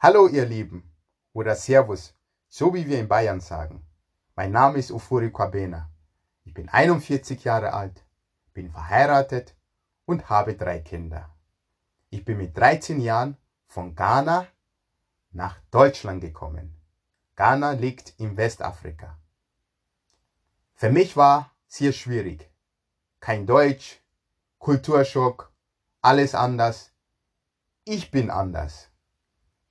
Hallo ihr Lieben oder Servus, so wie wir in Bayern sagen. Mein Name ist Ufuri Kwabena. Ich bin 41 Jahre alt, bin verheiratet und habe drei Kinder. Ich bin mit 13 Jahren von Ghana nach Deutschland gekommen. Ghana liegt in Westafrika. Für mich war sehr schwierig. Kein Deutsch, Kulturschock, alles anders. Ich bin anders.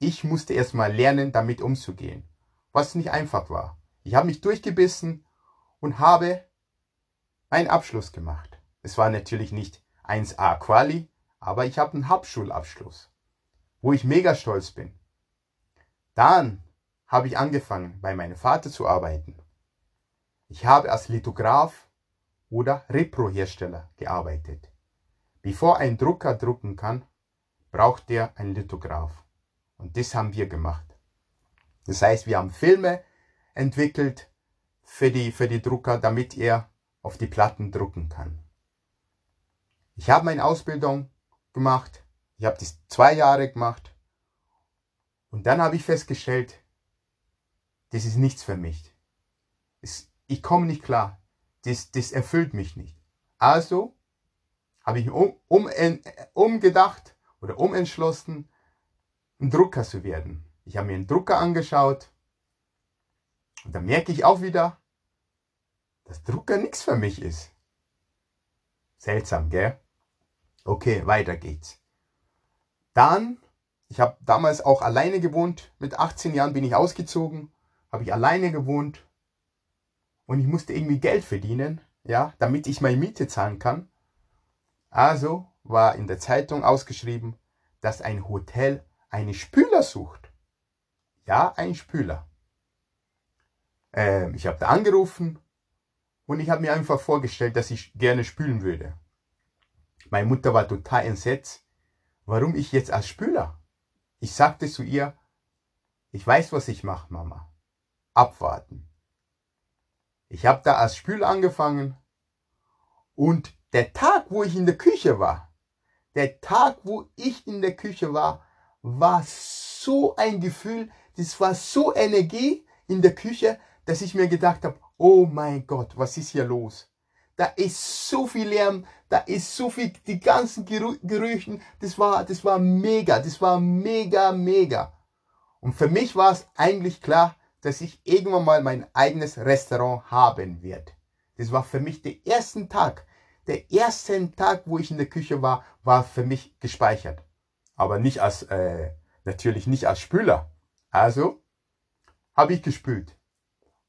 Ich musste erstmal lernen, damit umzugehen, was nicht einfach war. Ich habe mich durchgebissen und habe einen Abschluss gemacht. Es war natürlich nicht 1A Quali, aber ich habe einen Hauptschulabschluss, wo ich mega stolz bin. Dann habe ich angefangen, bei meinem Vater zu arbeiten. Ich habe als Lithograph oder Repro-Hersteller gearbeitet. Bevor ein Drucker drucken kann, braucht er einen Lithograph. Und das haben wir gemacht. Das heißt, wir haben Filme entwickelt für die, für die Drucker, damit er auf die Platten drucken kann. Ich habe meine Ausbildung gemacht. Ich habe das zwei Jahre gemacht. Und dann habe ich festgestellt, das ist nichts für mich. Es, ich komme nicht klar. Das, das erfüllt mich nicht. Also habe ich um, um, umgedacht oder umentschlossen, ein Drucker zu werden. Ich habe mir einen Drucker angeschaut und da merke ich auch wieder, dass Drucker nichts für mich ist. Seltsam, gell? Okay, weiter geht's. Dann, ich habe damals auch alleine gewohnt. Mit 18 Jahren bin ich ausgezogen, habe ich alleine gewohnt und ich musste irgendwie Geld verdienen, ja, damit ich meine Miete zahlen kann. Also war in der Zeitung ausgeschrieben, dass ein Hotel einen Spüler sucht. Ja, ein Spüler. Ähm, ich habe da angerufen und ich habe mir einfach vorgestellt, dass ich gerne spülen würde. Meine Mutter war total entsetzt, warum ich jetzt als Spüler. Ich sagte zu ihr, ich weiß, was ich mache, Mama. Abwarten. Ich habe da als Spüler angefangen und der Tag, wo ich in der Küche war, der Tag, wo ich in der Küche war, war so ein Gefühl, das war so Energie in der Küche, dass ich mir gedacht habe, oh mein Gott, was ist hier los? Da ist so viel Lärm, da ist so viel, die ganzen Gerüchen, das war, das war mega, das war mega, mega. Und für mich war es eigentlich klar, dass ich irgendwann mal mein eigenes Restaurant haben werde. Das war für mich der erste Tag. Der erste Tag, wo ich in der Küche war, war für mich gespeichert aber nicht als, äh, natürlich nicht als Spüler. Also habe ich gespült.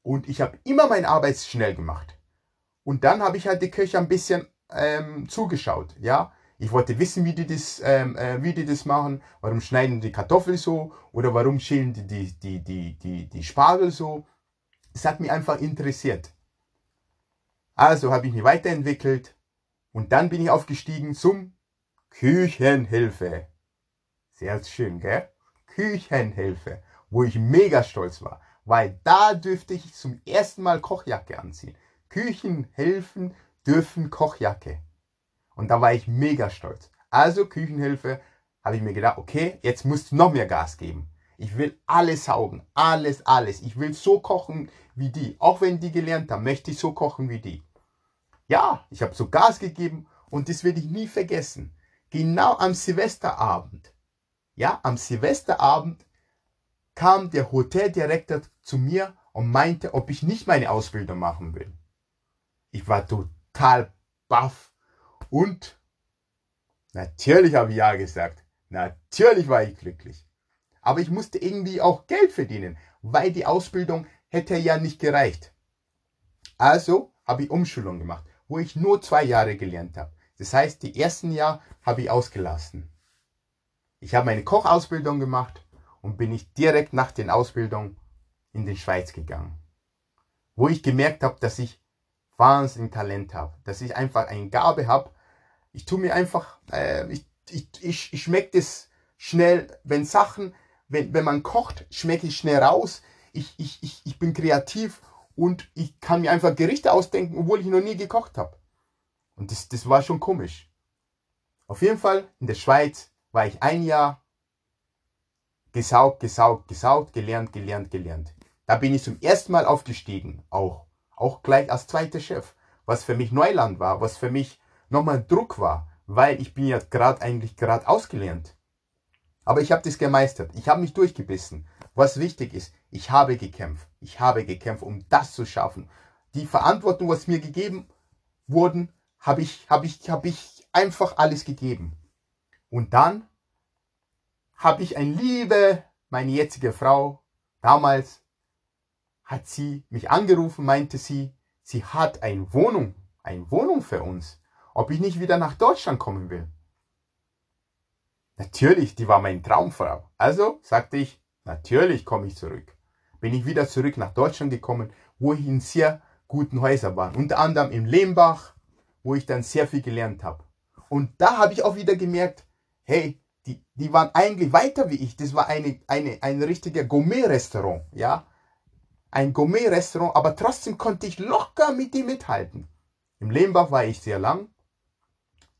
Und ich habe immer meine Arbeit schnell gemacht. Und dann habe ich halt die Köche ein bisschen ähm, zugeschaut. Ja, ich wollte wissen, wie die das, ähm, äh, wie die das machen. Warum schneiden die Kartoffeln so oder warum schälen die die die die die, die Spargel so. Es hat mich einfach interessiert. Also habe ich mich weiterentwickelt und dann bin ich aufgestiegen zum Küchenhilfe. Sehr schön, gell? Küchenhilfe, wo ich mega stolz war, weil da dürfte ich zum ersten Mal Kochjacke anziehen. Küchenhilfen dürfen Kochjacke. Und da war ich mega stolz. Also Küchenhilfe, habe ich mir gedacht, okay, jetzt musst du noch mehr Gas geben. Ich will alles saugen, alles, alles. Ich will so kochen wie die. Auch wenn die gelernt haben, möchte ich so kochen wie die. Ja, ich habe so Gas gegeben und das werde ich nie vergessen. Genau am Silvesterabend ja, am Silvesterabend kam der Hoteldirektor zu mir und meinte, ob ich nicht meine Ausbildung machen will. Ich war total baff und natürlich habe ich ja gesagt. Natürlich war ich glücklich. Aber ich musste irgendwie auch Geld verdienen, weil die Ausbildung hätte ja nicht gereicht. Also habe ich Umschulung gemacht, wo ich nur zwei Jahre gelernt habe. Das heißt, die ersten Jahre habe ich ausgelassen. Ich habe meine Kochausbildung gemacht und bin ich direkt nach den Ausbildungen in die Schweiz gegangen. Wo ich gemerkt habe, dass ich wahnsinnig Talent habe, dass ich einfach eine Gabe habe. Ich tue mir einfach, äh, ich, ich, ich, ich schmecke das schnell, wenn Sachen, wenn, wenn man kocht, schmecke ich schnell raus. Ich, ich, ich, ich bin kreativ und ich kann mir einfach Gerichte ausdenken, obwohl ich noch nie gekocht habe. Und das, das war schon komisch. Auf jeden Fall in der Schweiz war ich ein Jahr gesaugt, gesaugt, gesaugt, gelernt, gelernt, gelernt. Da bin ich zum ersten Mal aufgestiegen, auch. Auch gleich als zweiter Chef, was für mich Neuland war, was für mich nochmal Druck war, weil ich bin ja gerade eigentlich gerade ausgelernt. Aber ich habe das gemeistert. Ich habe mich durchgebissen. Was wichtig ist, ich habe gekämpft. Ich habe gekämpft, um das zu schaffen. Die Verantwortung, was mir gegeben wurden, habe ich, habe ich, habe ich einfach alles gegeben. Und dann habe ich eine Liebe, meine jetzige Frau, damals hat sie mich angerufen, meinte sie, sie hat eine Wohnung, eine Wohnung für uns, ob ich nicht wieder nach Deutschland kommen will. Natürlich, die war meine Traumfrau. Also sagte ich, natürlich komme ich zurück. Bin ich wieder zurück nach Deutschland gekommen, wo ich in sehr guten Häusern war. Unter anderem im Lehmbach, wo ich dann sehr viel gelernt habe. Und da habe ich auch wieder gemerkt, hey, die, die waren eigentlich weiter wie ich. Das war eine, eine, ein richtiger Gourmet-Restaurant, ja. Ein Gourmet-Restaurant, aber trotzdem konnte ich locker mit dem mithalten. Im Lehmbach war ich sehr lang.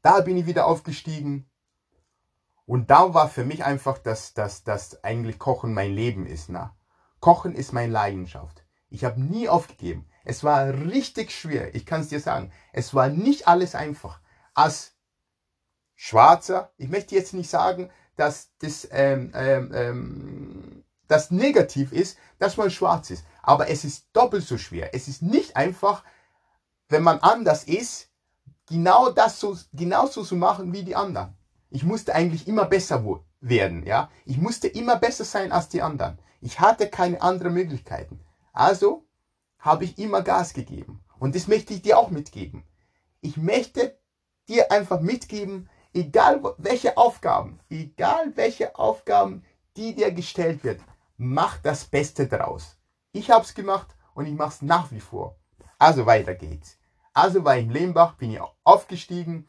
Da bin ich wieder aufgestiegen. Und da war für mich einfach, dass, dass, dass eigentlich Kochen mein Leben ist. Ne? Kochen ist meine Leidenschaft. Ich habe nie aufgegeben. Es war richtig schwer. Ich kann es dir sagen. Es war nicht alles einfach. Als Schwarzer, ich möchte jetzt nicht sagen, dass das, ähm, ähm, ähm, das negativ ist, dass man schwarz ist. Aber es ist doppelt so schwer. Es ist nicht einfach, wenn man anders ist, genau das so, genauso zu machen wie die anderen. Ich musste eigentlich immer besser werden, ja. Ich musste immer besser sein als die anderen. Ich hatte keine anderen Möglichkeiten. Also habe ich immer Gas gegeben. Und das möchte ich dir auch mitgeben. Ich möchte dir einfach mitgeben, egal welche Aufgaben, egal welche Aufgaben, die dir gestellt wird, mach das Beste daraus. Ich habe es gemacht und ich mache es nach wie vor. Also weiter geht's. Also war ich im Lehmbach, bin ich aufgestiegen,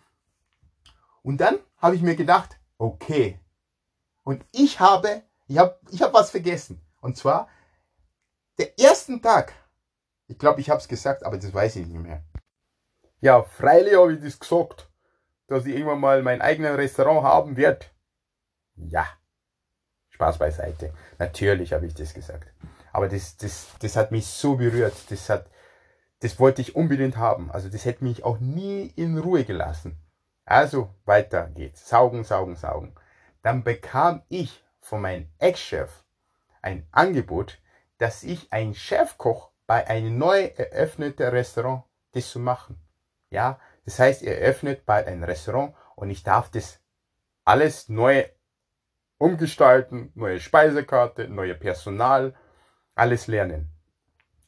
und dann habe ich mir gedacht, okay. Und ich habe, ich habe, ich habe was vergessen. Und zwar, der ersten Tag, ich glaube, ich habe es gesagt, aber das weiß ich nicht mehr. Ja, freilich habe ich das gesagt, dass ich irgendwann mal mein eigenes Restaurant haben werde. Ja, Spaß beiseite. Natürlich habe ich das gesagt. Aber das, das, das hat mich so berührt. Das hat, das wollte ich unbedingt haben. Also das hätte mich auch nie in Ruhe gelassen. Also weiter geht's. Saugen, saugen, saugen. Dann bekam ich von meinem Ex-Chef ein Angebot, dass ich ein Chefkoch bei einem neu eröffneten Restaurant das zu machen. Ja, das heißt, er öffnet bald ein Restaurant und ich darf das alles neu umgestalten, neue Speisekarte, neue Personal, alles lernen.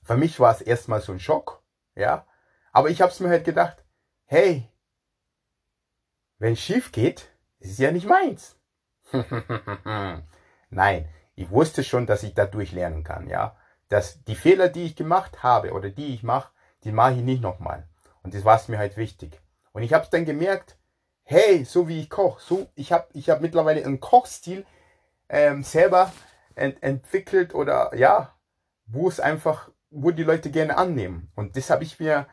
Für mich war es erstmal so ein Schock, ja, aber ich habe es mir halt gedacht, hey, wenn es schief geht, ist es ja nicht meins. Nein, ich wusste schon, dass ich dadurch lernen kann, ja. Dass die Fehler, die ich gemacht habe oder die ich mache, die mache ich nicht nochmal. Und das war mir halt wichtig. Und ich habe es dann gemerkt, hey, so wie ich koche, so ich habe ich hab mittlerweile einen Kochstil ähm, selber ent entwickelt oder ja, wo es einfach, wo die Leute gerne annehmen. Und das habe ich mir,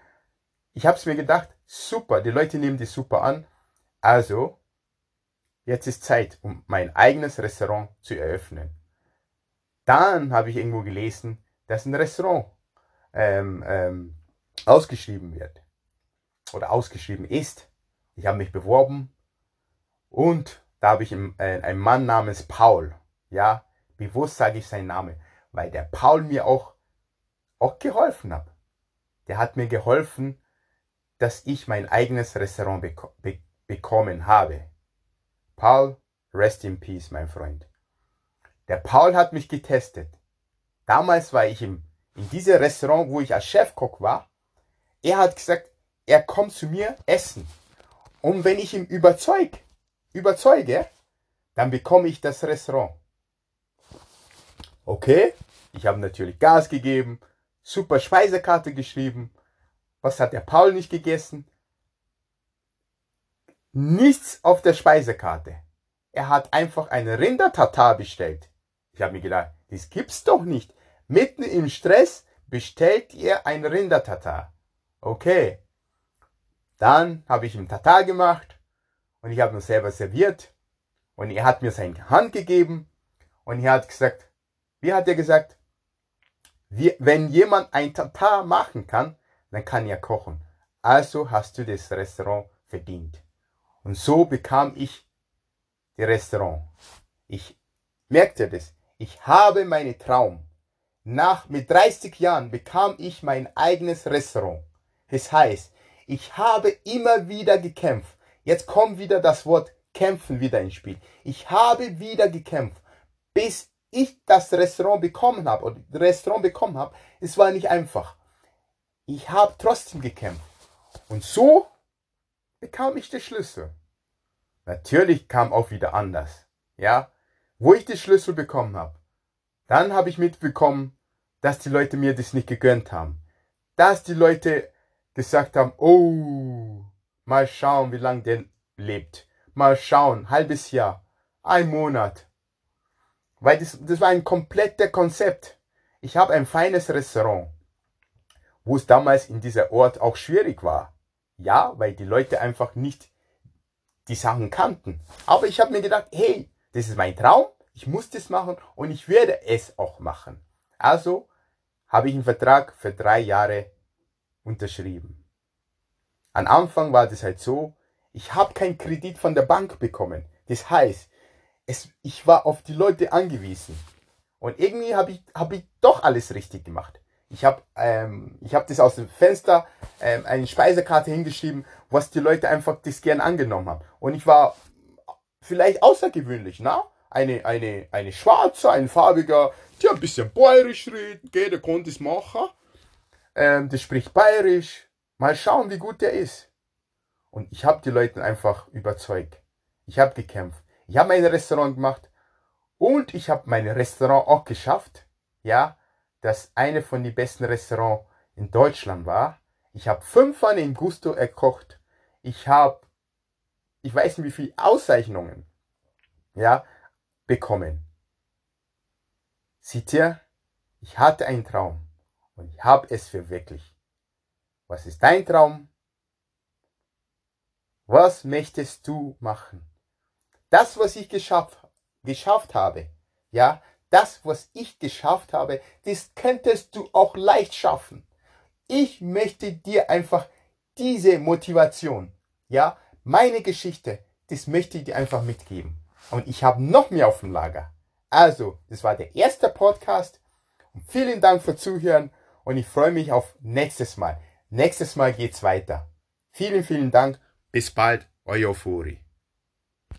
ich habe es mir gedacht, super, die Leute nehmen das super an also, jetzt ist Zeit, um mein eigenes Restaurant zu eröffnen. Dann habe ich irgendwo gelesen, dass ein Restaurant ähm, ähm, ausgeschrieben wird oder ausgeschrieben ist. Ich habe mich beworben und da habe ich einen, äh, einen Mann namens Paul. Ja, bewusst sage ich seinen Namen, weil der Paul mir auch, auch geholfen hat. Der hat mir geholfen, dass ich mein eigenes Restaurant bekomme bekommen habe. Paul, rest in peace, mein Freund. Der Paul hat mich getestet. Damals war ich im, in diesem Restaurant, wo ich als Chefkoch war. Er hat gesagt, er kommt zu mir essen. Und wenn ich ihn überzeug, überzeuge, dann bekomme ich das Restaurant. Okay, ich habe natürlich Gas gegeben, super Speisekarte geschrieben. Was hat der Paul nicht gegessen? nichts auf der Speisekarte. Er hat einfach eine Rindertatar bestellt. Ich habe mir gedacht, das gibt's doch nicht. Mitten im Stress bestellt ihr ein Rindertatar. Okay. Dann habe ich ihm Tatar gemacht und ich habe ihn selber serviert und er hat mir seine Hand gegeben Und er hat gesagt, wie hat er gesagt? Wie, wenn jemand ein Tatar machen kann, dann kann er kochen. Also hast du das Restaurant verdient. Und so bekam ich das Restaurant. Ich merkte das. Ich habe meinen Traum. Nach, mit 30 Jahren bekam ich mein eigenes Restaurant. Das heißt, ich habe immer wieder gekämpft. Jetzt kommt wieder das Wort kämpfen wieder ins Spiel. Ich habe wieder gekämpft, bis ich das Restaurant bekommen habe das Restaurant bekommen habe. Es war nicht einfach. Ich habe trotzdem gekämpft. Und so bekam ich den Schlüssel. Natürlich kam auch wieder anders. Ja, wo ich den Schlüssel bekommen habe, dann habe ich mitbekommen, dass die Leute mir das nicht gegönnt haben. Dass die Leute gesagt haben, oh, mal schauen, wie lange der lebt. Mal schauen, halbes Jahr, ein Monat. Weil das, das war ein kompletter Konzept. Ich habe ein feines Restaurant, wo es damals in dieser Ort auch schwierig war. Ja, weil die Leute einfach nicht die Sachen kannten. Aber ich habe mir gedacht, hey, das ist mein Traum, ich muss das machen und ich werde es auch machen. Also habe ich einen Vertrag für drei Jahre unterschrieben. Am Anfang war das halt so, ich habe keinen Kredit von der Bank bekommen. Das heißt, es, ich war auf die Leute angewiesen. Und irgendwie habe ich, hab ich doch alles richtig gemacht. Ich habe ähm, hab das aus dem Fenster ähm, eine Speisekarte hingeschrieben, was die Leute einfach das gern angenommen haben. Und ich war vielleicht außergewöhnlich, na? Eine, eine, eine schwarze, ein farbiger, die ein bisschen bayerisch redet, der konnte es machen. Ähm, der spricht bayerisch. Mal schauen, wie gut der ist. Und ich habe die Leute einfach überzeugt. Ich habe gekämpft. Ich habe mein Restaurant gemacht und ich habe mein Restaurant auch geschafft. Ja, das eine von den besten Restaurants in Deutschland war. Ich habe fünfmal in Gusto erkocht. Ich habe, ich weiß nicht wie viele Auszeichnungen, ja, bekommen. Seht ihr, ich hatte einen Traum und ich habe es verwirklicht. Was ist dein Traum? Was möchtest du machen? Das, was ich geschafft, geschafft habe, ja, das, was ich geschafft habe, das könntest du auch leicht schaffen. Ich möchte dir einfach diese Motivation, ja, meine Geschichte, das möchte ich dir einfach mitgeben. Und ich habe noch mehr auf dem Lager. Also, das war der erste Podcast. Vielen Dank für Zuhören und ich freue mich auf nächstes Mal. Nächstes Mal geht's weiter. Vielen, vielen Dank. Bis bald, euer Furi.